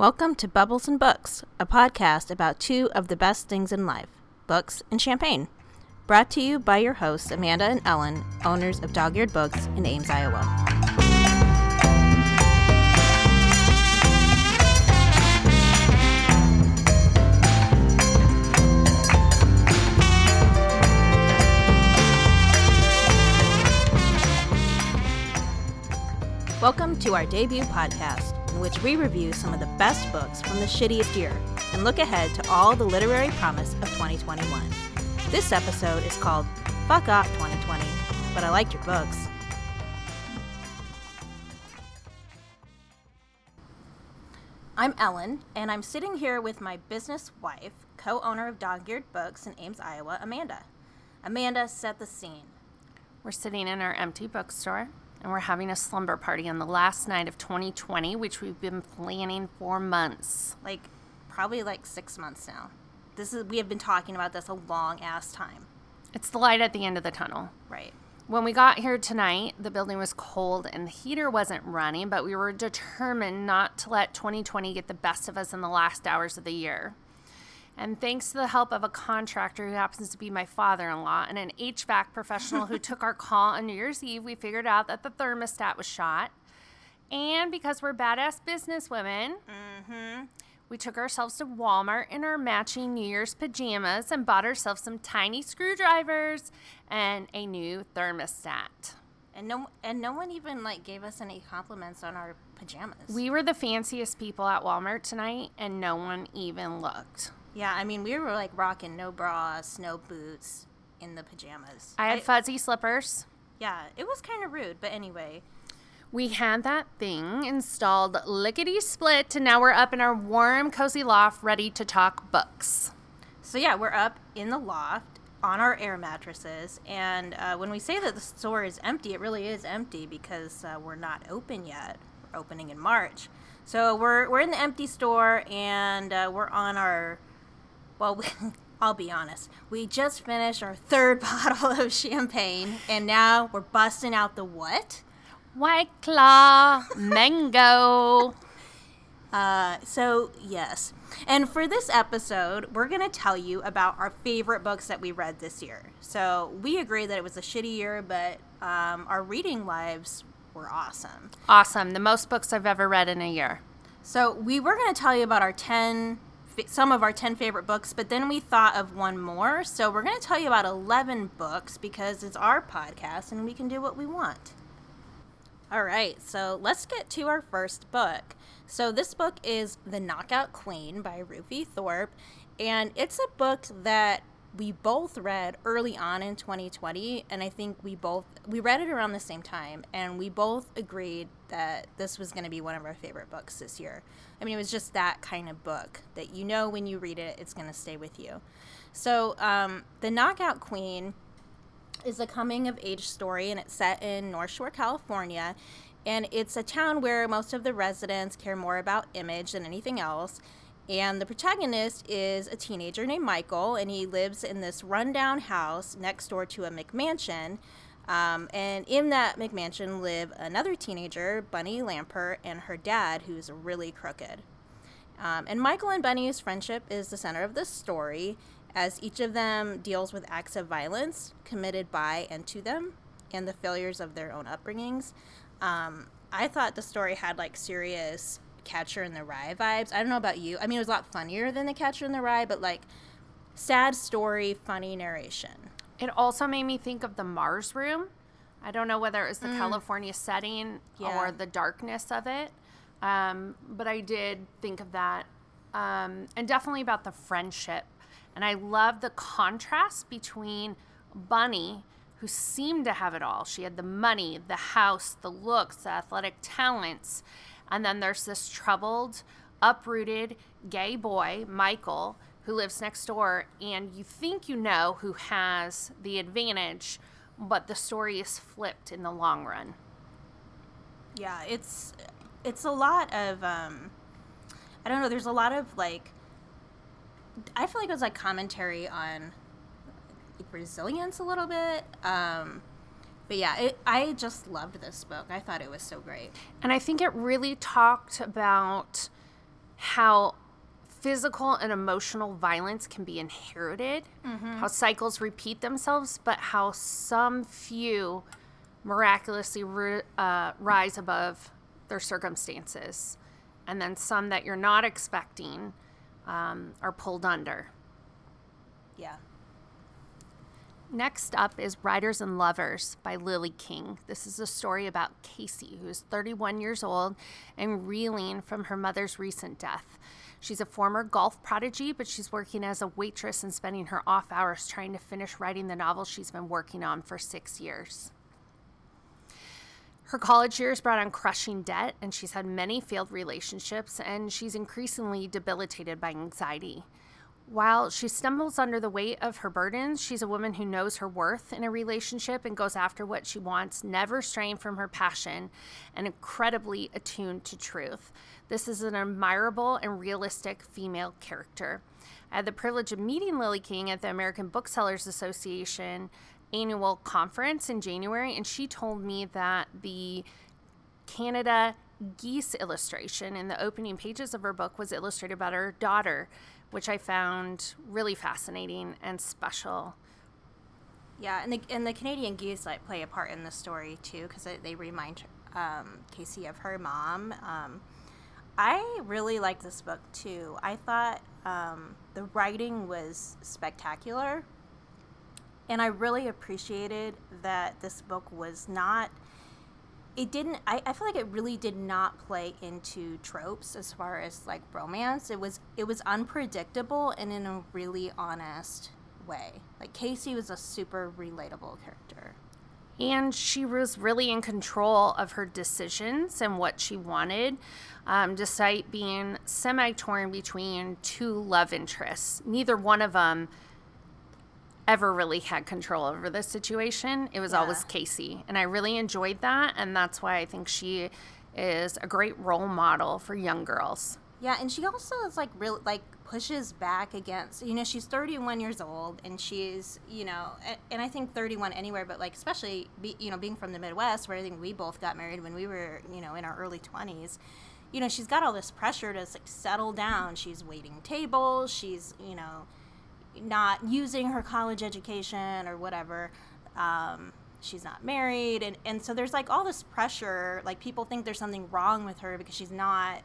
Welcome to Bubbles and Books, a podcast about two of the best things in life books and champagne. Brought to you by your hosts, Amanda and Ellen, owners of Dog Eared Books in Ames, Iowa. Welcome to our debut podcast, in which we review some of the best books from the shittiest year and look ahead to all the literary promise of 2021. This episode is called Fuck Off 2020, but I liked your books. I'm Ellen, and I'm sitting here with my business wife, co owner of Dog Eared Books in Ames, Iowa, Amanda. Amanda, set the scene. We're sitting in our empty bookstore and we're having a slumber party on the last night of 2020, which we've been planning for months. Like, probably like six months now. This is we have been talking about this a long ass time. It's the light at the end of the tunnel. Right. When we got here tonight, the building was cold and the heater wasn't running, but we were determined not to let 2020 get the best of us in the last hours of the year. And thanks to the help of a contractor who happens to be my father in law and an HVAC professional who took our call on New Year's Eve, we figured out that the thermostat was shot. And because we're badass businesswomen, Mm-hmm. we took ourselves to Walmart in our matching New Year's pajamas and bought ourselves some tiny screwdrivers and a new thermostat. And no and no one even like gave us any compliments on our pajamas. We were the fanciest people at Walmart tonight, and no one even looked. Yeah, I mean we were like rocking no bras, no boots in the pajamas. I had fuzzy slippers. yeah, it was kind of rude, but anyway. We had that thing installed lickety split, and now we're up in our warm, cozy loft ready to talk books. So yeah, we're up in the loft on our air mattresses, and uh, when we say that the store is empty, it really is empty because uh, we're not open yet. We're opening in March, so we're we're in the empty store, and uh, we're on our. Well, we, I'll be honest. We just finished our third bottle of champagne, and now we're busting out the what? White Claw, mango. Uh, so yes, and for this episode, we're gonna tell you about our favorite books that we read this year. So we agree that it was a shitty year, but um, our reading lives were awesome. Awesome. The most books I've ever read in a year. So we were gonna tell you about our ten, fa- some of our ten favorite books, but then we thought of one more. So we're gonna tell you about eleven books because it's our podcast and we can do what we want. All right, so let's get to our first book. So this book is The Knockout Queen by Rufi Thorpe, and it's a book that we both read early on in 2020, and I think we both we read it around the same time, and we both agreed that this was going to be one of our favorite books this year. I mean, it was just that kind of book that you know when you read it, it's going to stay with you. So, um, The Knockout Queen is a coming of age story and it's set in North Shore, California. And it's a town where most of the residents care more about image than anything else. And the protagonist is a teenager named Michael, and he lives in this rundown house next door to a McMansion. Um, and in that McMansion live another teenager, Bunny Lampert, and her dad, who's really crooked. Um, and Michael and Bunny's friendship is the center of the story, as each of them deals with acts of violence committed by and to them, and the failures of their own upbringings. Um, I thought the story had like serious Catcher in the Rye vibes. I don't know about you. I mean, it was a lot funnier than the Catcher in the Rye, but like sad story, funny narration. It also made me think of the Mars room. I don't know whether it was the California setting Yeah. or the darkness of it, um, but I did think of that. Um, and definitely about the friendship. And I love the contrast between Bunny, who seemed to have it all. She had the money, the house, the looks, the athletic talents. And then there's this troubled, uprooted gay boy, Michael, who lives next door. And you think you know who has the advantage, but the story is flipped in the long run. Yeah, it's it's a lot of um I don't know, there's a lot of like I feel like it was like commentary on like, resilience a little bit. Um but yeah, it, I just loved this book. I thought it was so great. And I think it really talked about how physical and emotional violence can be inherited, how cycles repeat themselves, but how some few miraculously ri- uh, rise above their circumstances, and then some that you're not expecting um, are pulled under. Yeah. Next up is Writers and Lovers by Lily King. This is a story about Casey, who is 31 years old and reeling from her mother's recent death. She's a former golf prodigy, but she's working as a waitress and spending her off hours trying to finish writing the novel she's been working on for six years. Her college years brought on crushing debt, and she's had many failed relationships, and she's increasingly debilitated by anxiety. While she stumbles under the weight of her burdens, she's a woman who knows her worth in a relationship and goes after what she wants, never straying from her passion and incredibly attuned to truth. This is an admirable and realistic female character. I had the privilege of meeting Lily King at the American Booksellers Association annual conference in January, and she told me that the Canada geese illustration in the opening pages of her book was illustrated by her daughter, which I found really fascinating and special. Yeah, and the and the Canadian geese like play a part in the story too because they remind um, Casey of her mom. Um, I really liked this book too. I thought um, the writing was spectacular, and I really appreciated that this book was not. It didn't. I, I feel like it really did not play into tropes as far as like romance. It was it was unpredictable and in a really honest way. Like Casey was a super relatable character. And she was really in control of her decisions and what she wanted, um, despite being semi torn between two love interests. Neither one of them ever really had control over the situation. It was Yeah. always Casey. And I really enjoyed that. And that's why I think she is a great role model for young girls. Yeah, and she also is like really, like pushes back against you know she's 31 years old and she's you know and, and I think 31 anywhere but like especially be, you know being from the Midwest where I think we both got married when we were you know in our early 20s you know she's got all this pressure to like settle down. She's waiting tables. She's you know not using her college education or whatever. Um, she's not married. And, and so there's like all this pressure. Like people think there's something wrong with her because she's not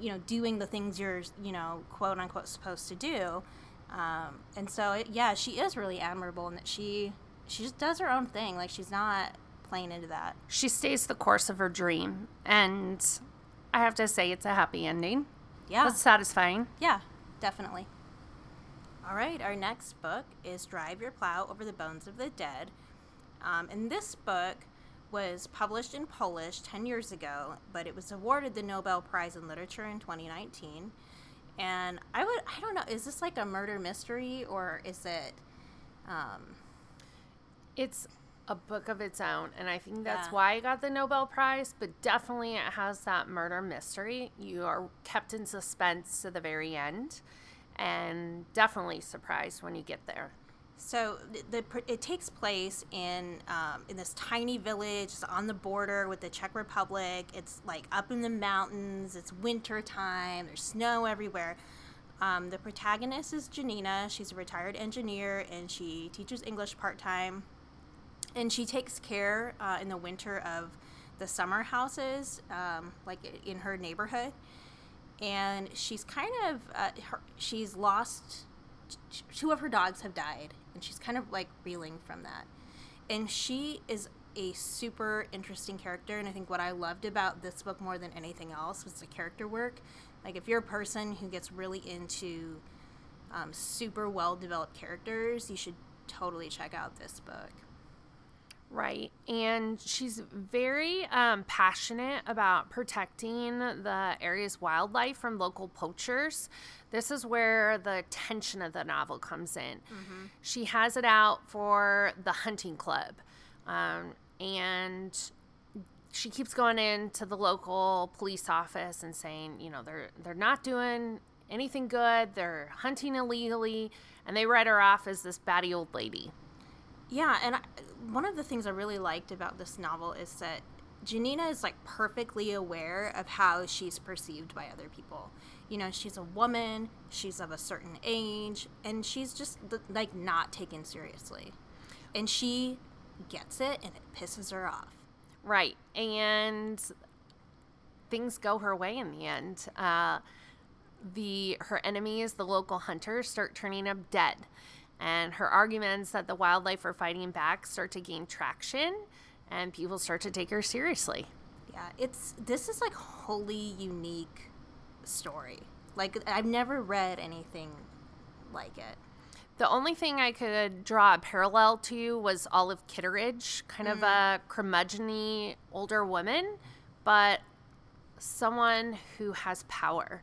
you know doing the things you're you know quote unquote supposed to do um, and so it, yeah she is really admirable in that she she just does her own thing like she's not playing into that She stays the course of her dream. And I have to say, it's a happy ending. yeah It's satisfying. Yeah, definitely. All right, our next book is Drive Your Plow Over the Bones of the Dead. Um, and this book was published in Polish 10 years ago, but it was awarded the Nobel Prize in Literature in 2019. And I would, I don't know, is this like a murder mystery or is it, um, It's a book of its own, and I think that's Yeah. why it got the Nobel Prize. But definitely, it has that murder mystery. You are kept in suspense to the very end, and definitely surprised when you get there. So the, the it takes place in um, in this tiny village it's on the border with the Czech Republic. It's like up in the mountains. It's winter time. There's snow everywhere. Um, the protagonist is Janina. She's a retired engineer and she teaches English part time. And she takes care uh, in the winter of the summer houses, um, like in her neighborhood. And she's kind of uh, her, she's lost two of her dogs have died and she's kind of like reeling from that. And she is a super interesting character and i think what i loved about this book more than anything else was the character work. Like if you're a person who gets really into um, super well developed characters you should totally check out this book Right. And she's very um, passionate about protecting the area's wildlife from local poachers. This is where the tension of the novel comes in. She has it out for the hunting club. Um, and she keeps going into the local police office and saying, you know, they're they're not doing anything good. They're hunting illegally, and they write her off as this batty old lady. Yeah, and I, one of the things I really liked about this novel is that Janina is like perfectly aware of how she's perceived by other people. You know, she's a woman, she's of a certain age, and she's just like not taken seriously. And she gets it and it pisses her off. Right. And things go her way in the end. Uh, the her enemies, the local hunters, start turning up dead, and her arguments that the wildlife are fighting back start to gain traction, and people start to take her seriously. Yeah, it's this is like wholly unique story. Like I've never read anything like it. The only thing I could draw a parallel to was Olive Kitteridge, kind mm. of a curmudgeony older woman, but someone who has power.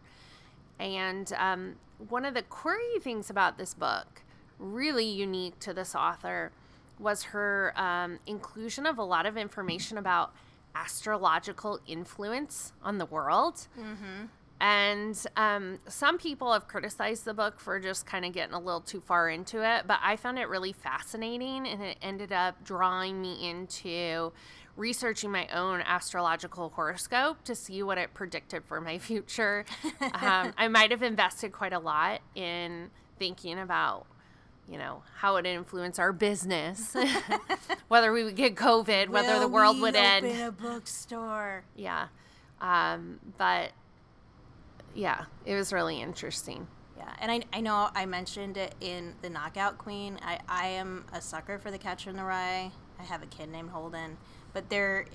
And um, one of the quirky things about this book, really unique to this author, was her um, inclusion of a lot of information about astrological influence on the world. Mm-hmm. And um, some people have criticized the book for just kind of getting a little too far into it, but I found it really fascinating and it ended up drawing me into researching my own astrological horoscope to see what it predicted for my future. um, I might have invested quite a lot in thinking about you know how it influence our business whether we would get covid whether Will the world we would open end a bookstore. Yeah um, but yeah it was really interesting. Yeah and I, I know i mentioned it in the knockout queen. I, I am a sucker for the catcher in the rye. I have a kid named holden but there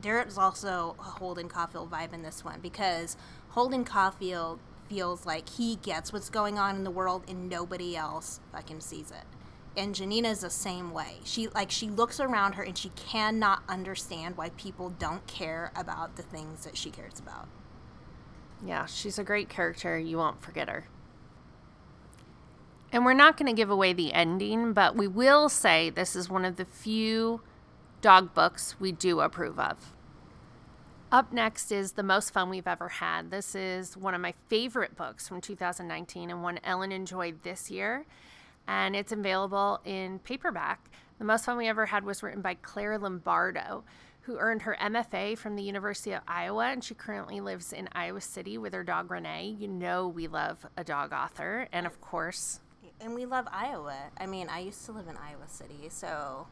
there's also a Holden Caulfield vibe in this one because Holden Caulfield feels like he gets what's going on in the world and nobody else fucking sees it. And Janina's the same way. She like she looks around her and she cannot understand why people don't care about the things that she cares about. Yeah, she's a great character. You won't forget her. And we're not going to give away the ending, but we will say this is one of the few dog books we do approve of. Up next is The Most Fun We've Ever Had. This is one of my favorite books from 2019 and one Ellen enjoyed this year. And it's available in paperback. The Most Fun We Ever Had was written by Claire Lombardo, who earned her MFA from the University of Iowa. And she currently lives in Iowa City with her dog Renee. You know, we love a dog author. And of course, and we love Iowa. I mean, I used to live in Iowa City, so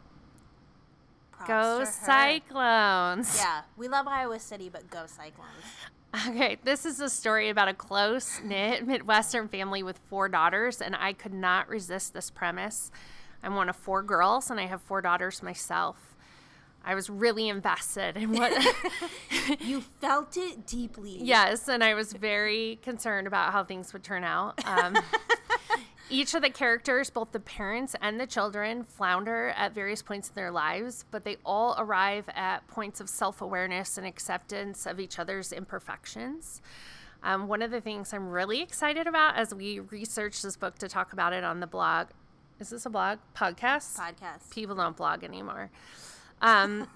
Go Cyclones. Yeah, we love Iowa City, but go Cyclones. Okay, this is a story about a close knit Midwestern family with four daughters, and I could not resist this premise. I'm one of four girls, and I have four daughters myself. I was really invested in what you felt it deeply. Yes, and I was very concerned about how things would turn out. Um, each of the characters, both the parents and the children, flounder at various points in their lives, but they all arrive at points of self awareness and acceptance of each other's imperfections. Um, one of the things I'm really excited about as we research this book to talk about it on the blog is this a blog? Podcast? Podcast. People don't blog anymore. Um,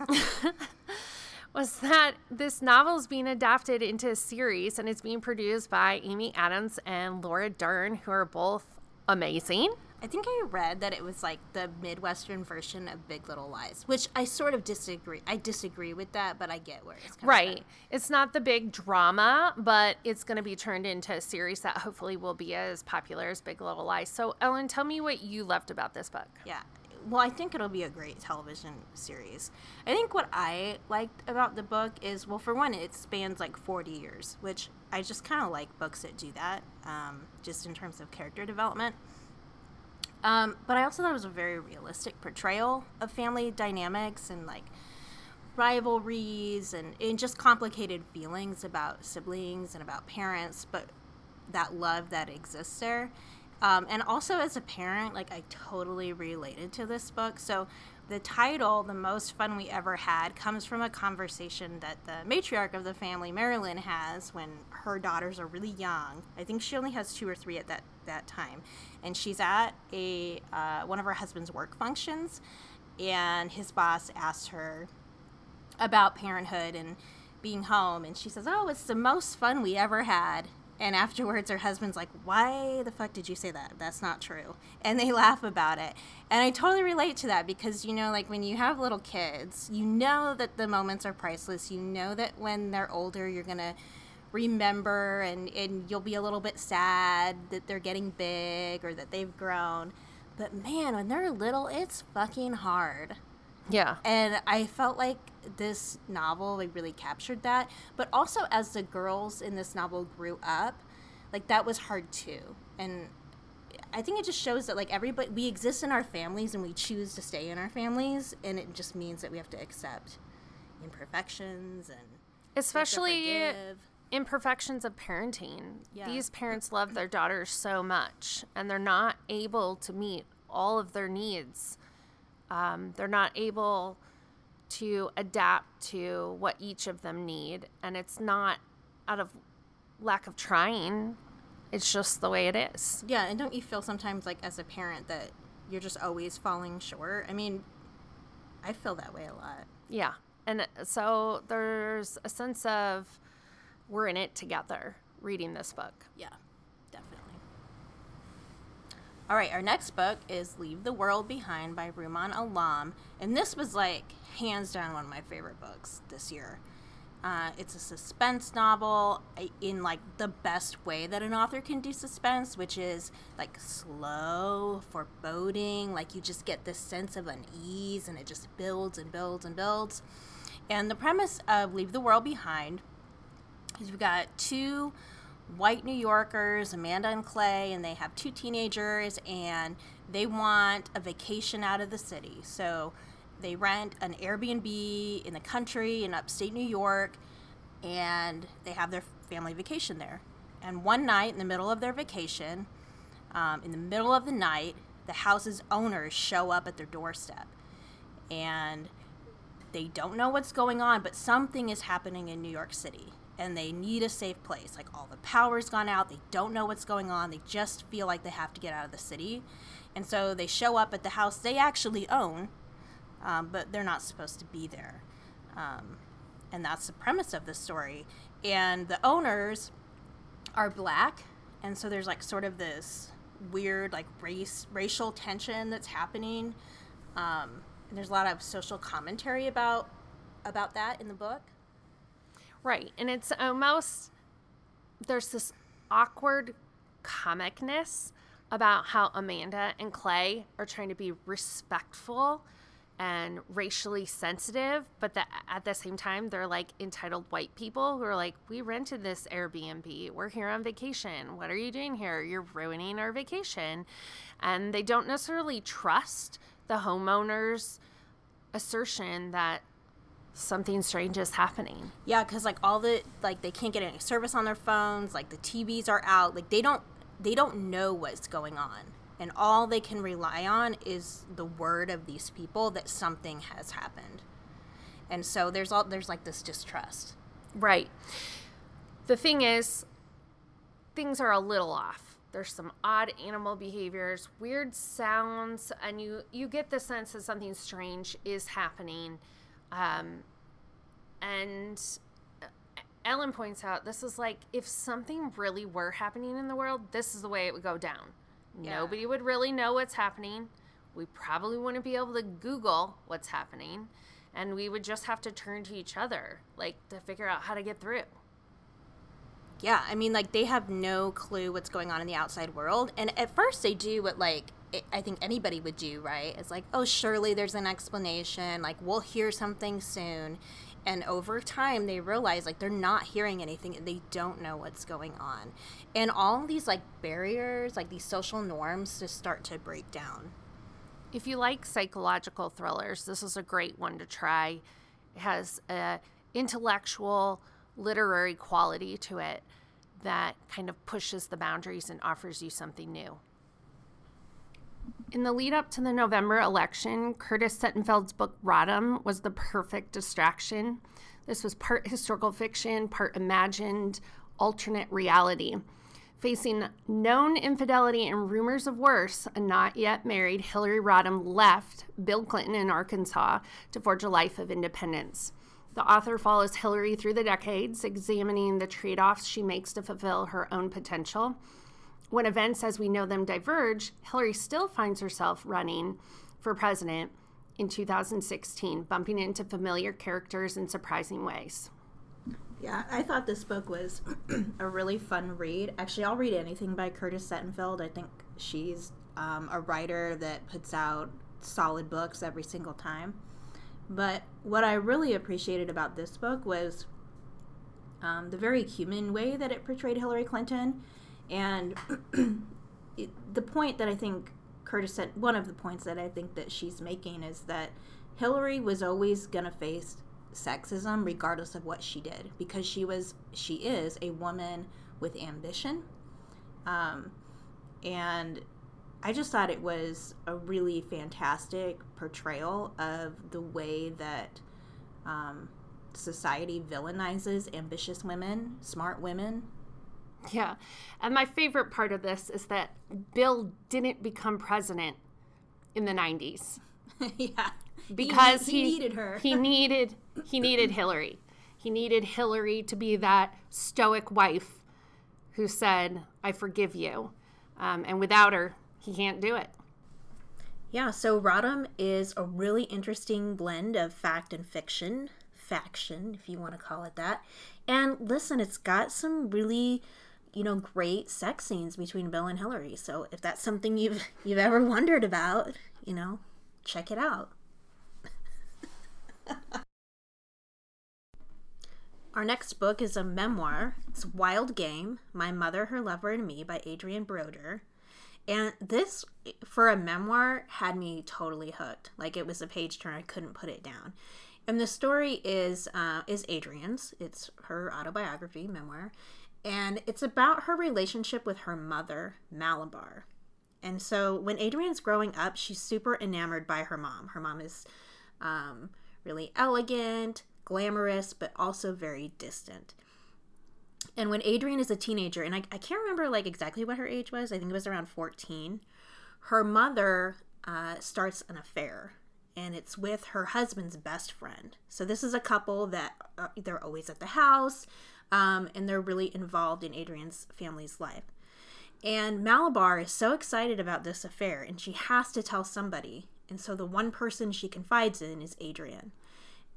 was that this novel is being adapted into a series and it's being produced by Amy Adams and Laura Dern, who are both amazing. I think I read that it was like the Midwestern version of Big Little Lies, which I sort of disagree. I disagree with that, but I get where it's coming right. From. It's not the big drama, but it's going to be turned into a series that hopefully will be as popular as Big Little Lies. So, Ellen, tell me what you loved about this book. Yeah. Well, I think it'll be a great television series. I think what I liked about the book is, well, for one, it spans like 40 years, which I just kind of like books that do that, um, just in terms of character development. Um, but I also thought it was a very realistic portrayal of family dynamics and like rivalries and, and just complicated feelings about siblings and about parents, but that love that exists there. Um, and also as a parent, like I totally related to this book. So the title, The Most Fun We Ever Had, comes from a conversation that the matriarch of the family, Marilyn, has when her daughters are really young. I think she only has two or three at that, that time. And she's at a uh, one of her husband's work functions, and his boss asked her about parenthood and being home. And she says, Oh, it's the most fun we ever had. And afterwards, her husband's like, Why the fuck did you say that? That's not true. And they laugh about it. And I totally relate to that because, you know, like when you have little kids, you know that the moments are priceless. You know that when they're older, you're going to remember and, and you'll be a little bit sad that they're getting big or that they've grown. But man, when they're little, it's fucking hard. Yeah. And I felt like this novel like really captured that. But also as the girls in this novel grew up, like that was hard too. And I think it just shows that like everybody we exist in our families and we choose to stay in our families and it just means that we have to accept imperfections and especially imperfections of parenting. Yeah. These parents love their daughters so much and they're not able to meet all of their needs um, they're not able to adapt to what each of them need, and it's not out of lack of trying. It's just the way it is. Yeah, and don't you feel sometimes like as a parent that you're just always falling short? I mean, I feel that way a lot. Yeah. And uh, so there's a sense of we're in it together reading this book. Yeah. All right, our next book is Leave the World Behind by Rumaan Alam. And this was like hands down one of my favorite books this year. Uh, it's a suspense novel in like the best way that an author can do suspense, which is like slow, foreboding. Like you just get this sense of unease and it just builds and builds and builds. And the premise of Leave the World Behind is we've got two white New Yorkers, Amanda and Clay, and they have two teenagers, and they want a vacation out of the city. So they rent an Airbnb in the country in upstate New York, and they have their family vacation there. And one night in the middle of their vacation, um, in the middle of the night, the house's owners show up at their doorstep. And they don't know what's going on, but something is happening in New York City and they need a safe place. Like all the power's gone out, they don't know what's going on, they just feel like they have to get out of the city. And so they show up at the house they actually own, um, but they're not supposed to be there. Um, and that's the premise of the story. And the owners are black, and so there's like sort of this weird like race racial tension that's happening. Um, and there's a lot of social commentary about about that in the book. Right. And it's almost, there's this awkward comicness about how Amanda and Clay are trying to be respectful and racially sensitive, but that at the same time they're like entitled white people who are like, "We rented this Airbnb. We're here on vacation. What are you doing here? You're ruining our vacation." And they don't necessarily trust the homeowner's assertion that something strange is happening. Yeah, because like all the like they can't get any service on their phones. Like the TVs are out. Like they don't they don't know what's going on, and all they can rely on is the word of these people that something has happened. And so there's all there's like this distrust. Right. The thing is, things are a little off. There's some odd animal behaviors, weird sounds, and you you get the sense that something strange is happening um, and uh, Ellen points out this is like if something really were happening in the world, this is the way it would go down. Yeah. Nobody would really know what's happening. We probably wouldn't be able to Google what's happening. And we would just have to turn to each other, like, to figure out how to get through. Yeah, I mean, like, they have no clue what's going on in the outside world. And at first, they do what, like, I think anybody would do, right? It's like, oh, surely there's an explanation. Like, we'll hear something soon. And over time, they realize like they're not hearing anything and they don't know what's going on. And all these like barriers, like these social norms, just start to break down. If you like psychological thrillers, this is a great one to try. It has a intellectual, literary quality to it that kind of pushes the boundaries and offers you something new. In the lead up to the November election, Curtis Sittenfeld's book Rodham was the perfect distraction. This was part historical fiction, part imagined alternate reality. Facing known infidelity and rumors of worse, a not yet married Hillary Rodham left Bill Clinton in Arkansas to forge a life of independence. The author follows Hillary through the decades, examining the trade offs she makes to fulfill her own potential. When events as we know them diverge, Hillary still finds herself running for president in 2016, bumping into familiar characters in surprising ways. Yeah, I thought this book was a really fun read. Actually, I'll read anything by Curtis Sittenfeld. I think she's um, a writer that puts out solid books every single time. But what I really appreciated about this book was um, the very human way that it portrayed Hillary Clinton. And the point that I think Curtis said, one of the points that I think that she's making is that Hillary was always going to face sexism regardless of what she did because she was she is a woman with ambition. Um, and i just thought it was a really fantastic portrayal of the way that um, society villainizes ambitious women smart women yeah and my favorite part of this is that bill didn't become president in the 90s yeah because he, he, he needed her he needed he needed Hillary. He needed Hillary to be that stoic wife who said, "I forgive you," um, and without her, he can't do it. Yeah, so Rodham is a really interesting blend of fact and fiction, faction, if you want to call it that. And listen, it's got some really, you know, great sex scenes between Bill and Hillary. So if that's something you've you've ever wondered about, you know, check it out. Our next book is a memoir. It's Wild Game My Mother, Her Lover, and Me by Adrienne Brodeur. And this, for a memoir, had me totally hooked. Like it was a page turn, I couldn't put it down. And the story is uh, is Adrienne's. It's her autobiography memoir, and it's about her relationship with her mother, Malabar. And so when Adrienne's growing up, she's super enamored by her mom. Her mom is um, really elegant, glamorous, but also very distant. And when Adrienne is a teenager, and I, I can't remember like exactly what her age was, I think it was around 14, her mother uh, starts an affair and it's with her husband's best friend. So this is a couple that uh, they're always at the house um, and they're really involved in Adrienne's family's life. And Malabar is so excited about this affair and she has to tell somebody. And so the one person she confides in is Adrienne.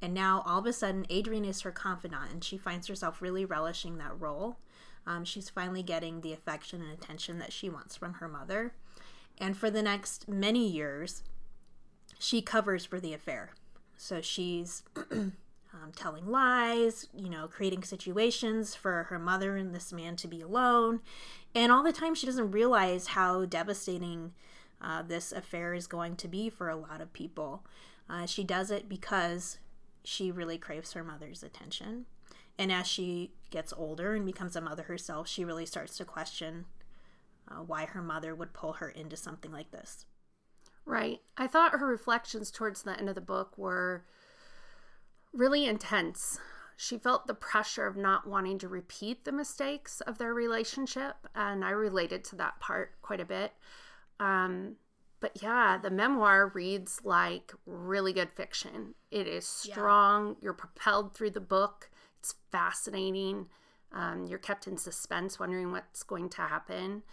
And now all of a sudden, Adrian is her confidant, and she finds herself really relishing that role. Um, she's finally getting the affection and attention that she wants from her mother. And for the next many years, she covers for the affair. So she's um, telling lies, you know, creating situations for her mother and this man to be alone. And all the time, she doesn't realize how devastating uh, this affair is going to be for a lot of people. Uh, she does it because she really craves her mother's attention. And as she gets older and becomes a mother herself, she really starts to question uh, why her mother would pull her into something like this. Right. I thought her reflections towards the end of the book were really intense. She felt the pressure of not wanting to repeat the mistakes of their relationship, and I related to that part quite a bit. Um, but yeah, the memoir reads like really good fiction. It is strong. Yeah. You're propelled through the book. It's fascinating. Um, you're kept in suspense, wondering what's going to happen.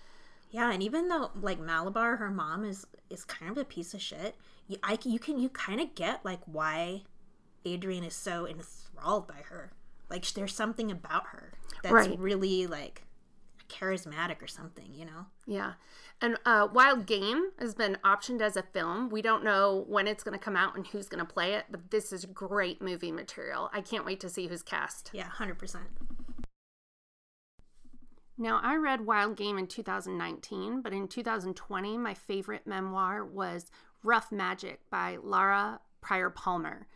Yeah, and even though like Malabar, her mom is is kind of a piece of shit. You, I, you can you kind of get like why Adrienne is so enthralled by her. Like there's something about her that's right. really like charismatic or something, you know? Yeah. And uh, Wild Game has been optioned as a film. We don't know when it's going to come out and who's going to play it, but this is great movie material. I can't wait to see who's cast. Yeah, 100%. Now, I read Wild Game in 2019, but in 2020, my favorite memoir was Rough Magic by Lara Prior Palmer.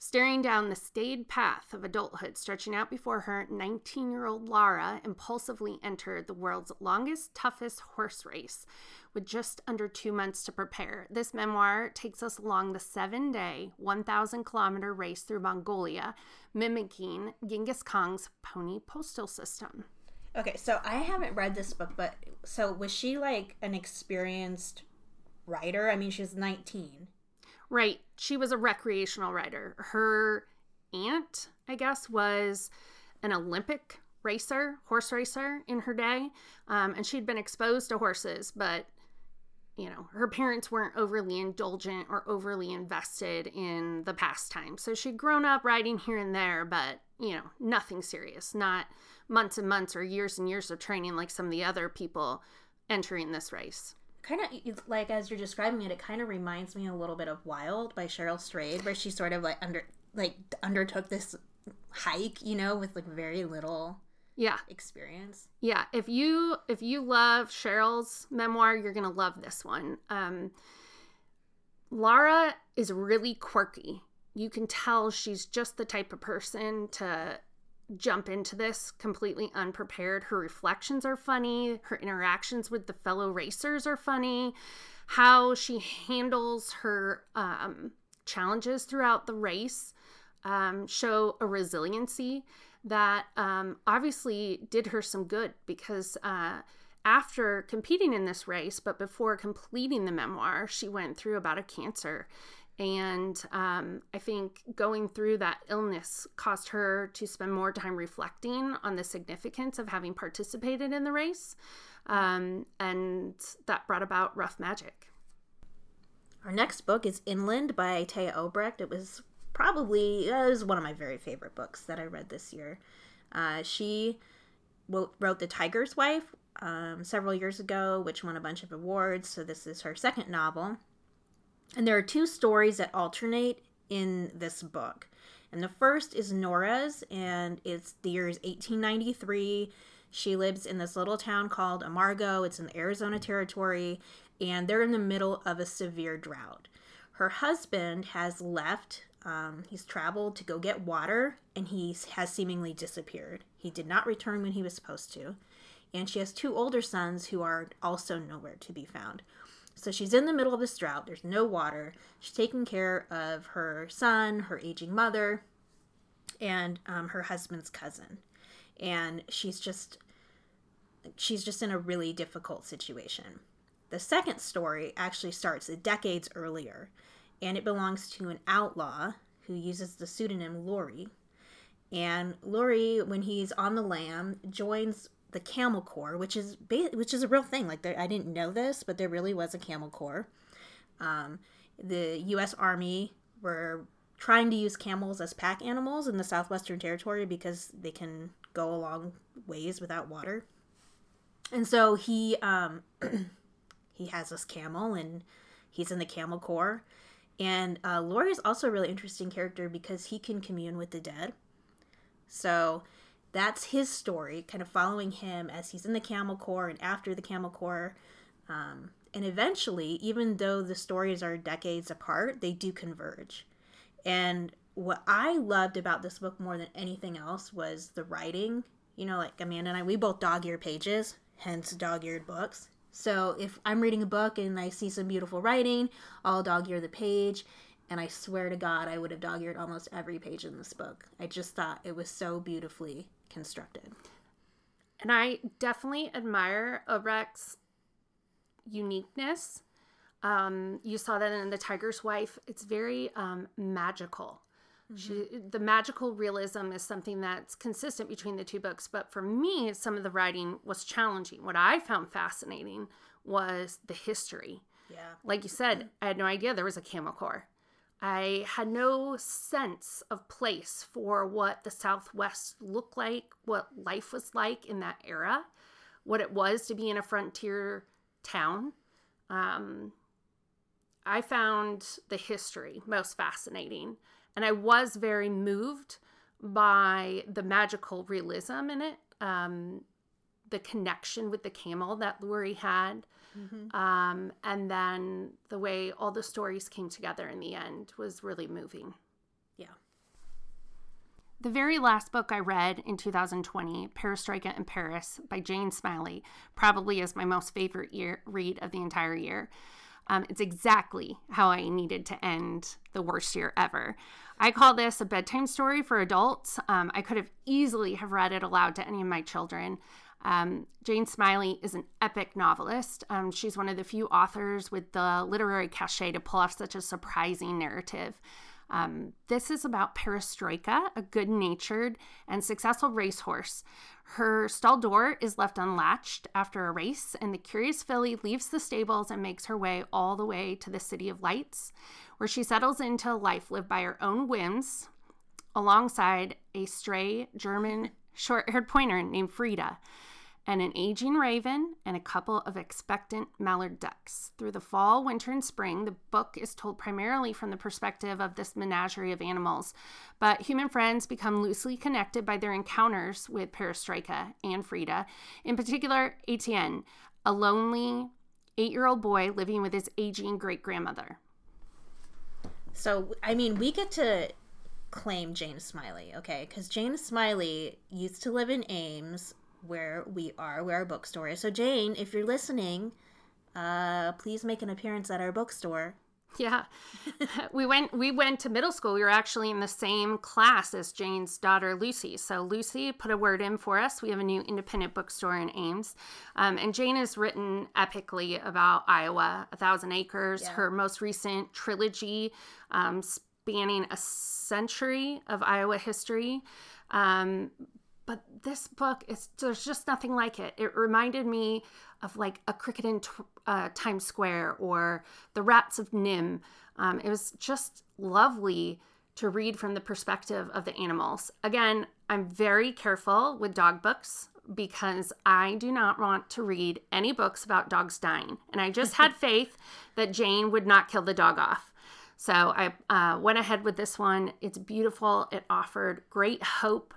Staring down the staid path of adulthood stretching out before her, 19 year old Lara impulsively entered the world's longest, toughest horse race with just under two months to prepare. This memoir takes us along the seven day, 1,000 kilometer race through Mongolia, mimicking Genghis Khan's pony postal system. Okay, so I haven't read this book, but so was she like an experienced writer? I mean, she was 19. Right. She was a recreational rider. Her aunt, I guess, was an Olympic racer, horse racer in her day. Um, and she'd been exposed to horses, but you know, her parents weren't overly indulgent or overly invested in the pastime. So she'd grown up riding here and there, but, you know, nothing serious, not months and months or years and years of training like some of the other people entering this race. Kind of like as you're describing it, it kind of reminds me a little bit of Wild by Cheryl Strayed, where she sort of like under like undertook this hike, you know, with like very little yeah. experience. Yeah if you if you love cheryl's memoir you're gonna love this one. Um lara is really quirky. You can tell she's just the type of person to jump into this completely unprepared. Her reflections are funny. Her interactions with the fellow racers are funny. How she handles her um, challenges throughout the race um, show a resiliency that um, obviously did her some good because uh, after competing in this race, but before completing the memoir, she went through about a cancer. And um, I think going through that illness caused her to spend more time reflecting on the significance of having participated in the race. Um, and that brought about Rough Magic. Our next book is Inland by Téa Obreht. It was probably uh, was one of my very favorite books that I read this year. Uh, she wrote The Tiger's Wife um, several years ago, which won a bunch of awards. So this is her second novel. And there are two stories that alternate in this book. And the first is Nora's, and it's the year is 1893. She lives in this little town called Amargo. It's in the Arizona territory, and they're in the middle of a severe drought. Her husband has left um, he's traveled to go get water and he has seemingly disappeared. He did not return when he was supposed to. And she has two older sons who are also nowhere to be found. So she's in the middle of this drought. There's no water. She's taking care of her son, her aging mother, and um, her husband's cousin. And she's just she's just in a really difficult situation. The second story actually starts decades earlier and it belongs to an outlaw who uses the pseudonym Lurie. And Lurie, when he's on the lam, joins the Camel Corps, which is ba- which is a real thing. Like there, I didn't know this, but there really was a Camel Corps. Um, the U.S. Army were trying to use camels as pack animals in the Southwestern Territory because they can go a long ways without water. And so he um, he has this camel, and he's in the Camel Corps and uh, Lurie is also a really interesting character because he can commune with the dead. So that's his story, kind of following him as he's in the Camel Corps and after the Camel Corps. Um, and eventually, even though the stories are decades apart, they do converge. And what I loved about this book more than anything else was the writing. You know, like Amanda and I, we both dog ear pages, hence dog eared books. So if I'm reading a book and I see some beautiful writing, I'll dog ear the page. And I swear to God, I would have dog eared almost every page in this book. I just thought it was so beautifully constructed. And I definitely admire Obreht's uniqueness. Um, you saw that in The Tiger's Wife. It's very um, magical. Mm-hmm. the magical realism is something that's consistent between the two books, but for me, some of the writing was challenging. What I found fascinating was the history. Yeah. Like you said, I had no idea there was a camel corps. I had no sense of place for what the Southwest looked like, what life was like in that era, what it was to be in a frontier town. Um, I found the history most fascinating. And I was very moved by the magical realism in it, um, the connection with the camel that Lurie had, mm-hmm. um, and then the way all the stories came together in the end was really moving. Yeah. The very last book I read in 2020, Perestroika in Paris by Jane Smiley, probably is my most favorite year, read of the entire year. Um, it's exactly how I needed to end the worst year ever. I call this a bedtime story for adults. Um, I could have easily have read it aloud to any of my children. Um, Jane Smiley is an epic novelist. Um, she's one of the few authors with the literary cachet to pull off such a surprising narrative. Um, this is about Perestroika, a good natured and successful racehorse. Her stall door is left unlatched after a race, and the curious filly leaves the stables and makes her way all the way to the City of Lights, where she settles into a life lived by her own whims alongside a stray German short haired pointer named Frida and an aging raven and a couple of expectant mallard ducks. Through the fall, winter, and spring, the book is told primarily from the perspective of this menagerie of animals, but human friends become loosely connected by their encounters with Perestroika and Frida, in particular, Etienne, a lonely eight year old boy living with his aging great grandmother. So, I mean, we get to claim Jane Smiley, okay? Because Jane Smiley used to live in Ames, where we are, where our bookstore is. So, Jane, if you're listening, uh, please make an appearance at our bookstore. Yeah. we went we went to middle school. We were actually in the same class as Jane's daughter Lucy. So Lucy put a word in for us. We have a new independent bookstore in Ames. Um, and Jane has written epically about Iowa, A Thousand Acres, yeah. her most recent trilogy um, spanning a century of Iowa history. Um, but this book is there's just nothing like it. It reminded me of like a cricket in uh, Times Square or the Rats of NIMH. Um, it was just lovely to read from the perspective of the animals. Again, I'm very careful with dog books because I do not want to read any books about dogs dying. And I just had faith that Jane would not kill the dog off. So I uh, went ahead with this one. It's beautiful. It offered great hope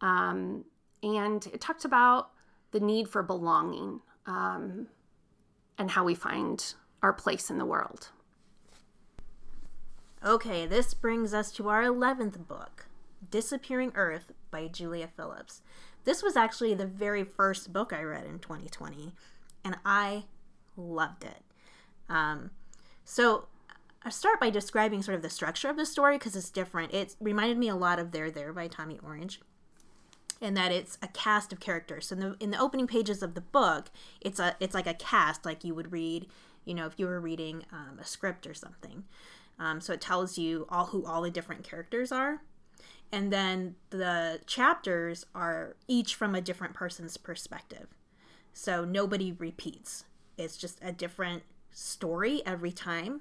um, and it talked about the need for belonging um, and how we find our place in the world. Okay, this brings us to our 11th book, Disappearing Earth by Julia Phillips. This was actually the very first book I read in 2020, and I loved it. Um, so, I start by describing sort of the structure of the story because it's different. It reminded me a lot of There There by Tommy Orange in that it's a cast of characters. So in the in the opening pages of the book, it's a it's like a cast, like you would read, you know, if you were reading um, a script or something. Um, so it tells you all who all the different characters are, and then the chapters are each from a different person's perspective. So nobody repeats. It's just a different story every time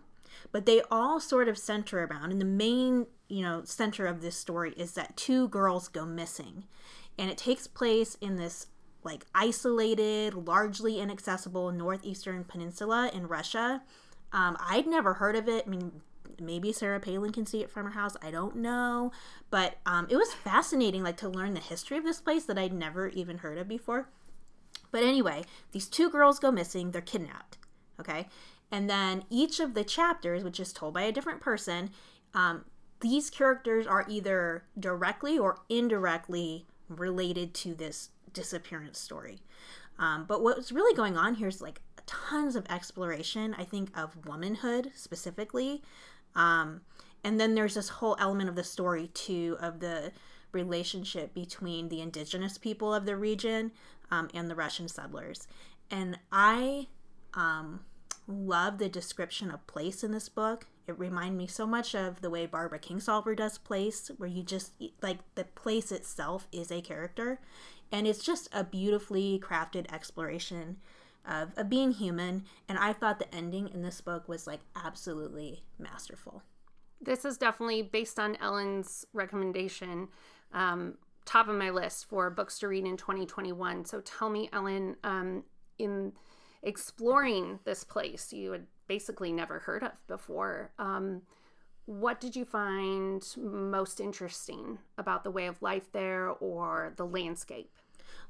but they all sort of center around and the main you know center of this story is that two girls go missing and it takes place in this like isolated, largely inaccessible northeastern peninsula in Russia. Um, I'd never heard of it. I mean, maybe Sarah Palin can see it from her house. I don't know, but um, it was fascinating, like to learn the history of this place that I'd never even heard of before. But anyway, these two girls go missing. They're kidnapped. Okay, and then each of the chapters, which is told by a different person, um, these characters are either directly or indirectly related to this disappearance story. Um, but what's really going on here is like tons of exploration, I think, of womanhood specifically. Um, and then there's this whole element of the story, too, of the relationship between the indigenous people of the region um, and the Russian settlers. And I um, love the description of place in this book. It reminded me so much of the way Barbara Kingsolver does place, where you just like the place itself is a character, and it's just a beautifully crafted exploration of, of being human. And I thought the ending in this book was like absolutely masterful. This is definitely based on Ellen's recommendation. Um, top of my list for books to read in 2021. So tell me, Ellen, um, in exploring this place you had basically never heard of before. Um, what did you find most interesting about the way of life there or the landscape?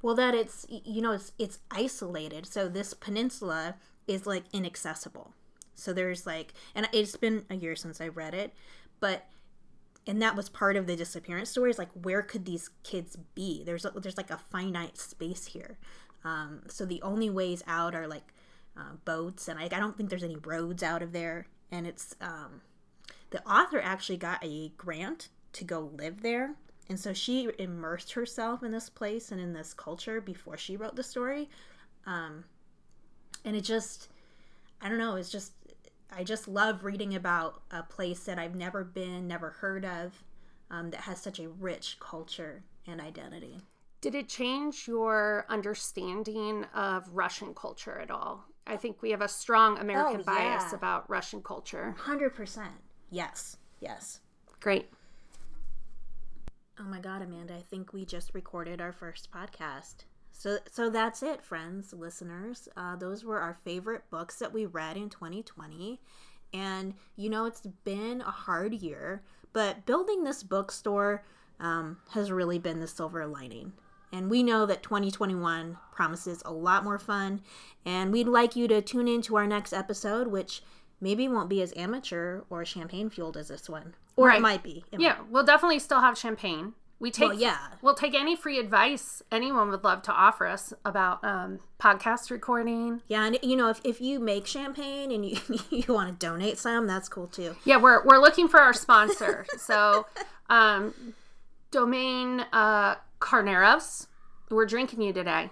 Well, that it's you know it's it's isolated. So this peninsula is like inaccessible. So there's like, and it's been a year since I read it, but and that was part of the disappearance story. Is like where could these kids be? There's a, there's like a finite space here. Um, so the only ways out are like uh, boats, and I, I, don't think there's any roads out of there. And it's um, the author actually got a grant to go live there, and so she immersed herself in this place and in this culture before she wrote the story. Um, and it just, I don't know, it's just I just love reading about a place that I've never been, never heard of, um, that has such a rich culture and identity. Did it change your understanding of Russian culture at all? I think we have a strong American Oh, bias about Russian culture. 100%. Yes, yes. Great. Oh my God, Amanda, I think we just recorded our first podcast. So, so that's it, friends, listeners. Uh, those were our favorite books that we read in 2020. And, you know, it's been a hard year, but building this bookstore um, has really been the silver lining. And we know that 2021 promises a lot more fun. And we'd like you to tune in to our next episode, which maybe won't be as amateur or champagne fueled as this one. Or Right. it might be. It Yeah, we'll definitely still have champagne. We take Well, yeah. We'll take any free advice anyone would love to offer us about um, podcast recording. Yeah, and you know, if, if you make champagne and you you want to donate some, that's cool too. Yeah, we're we're looking for our sponsor. so, um, Domaine uh, Carneros, we're drinking you today.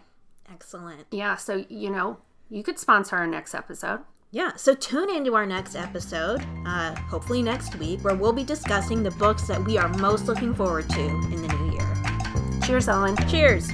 Excellent. Yeah, so you know you could sponsor our next episode. Yeah, so tune into our next episode, uh, hopefully next week, where we'll be discussing the books that we are most looking forward to in the new year. Cheers, Ellen. Cheers.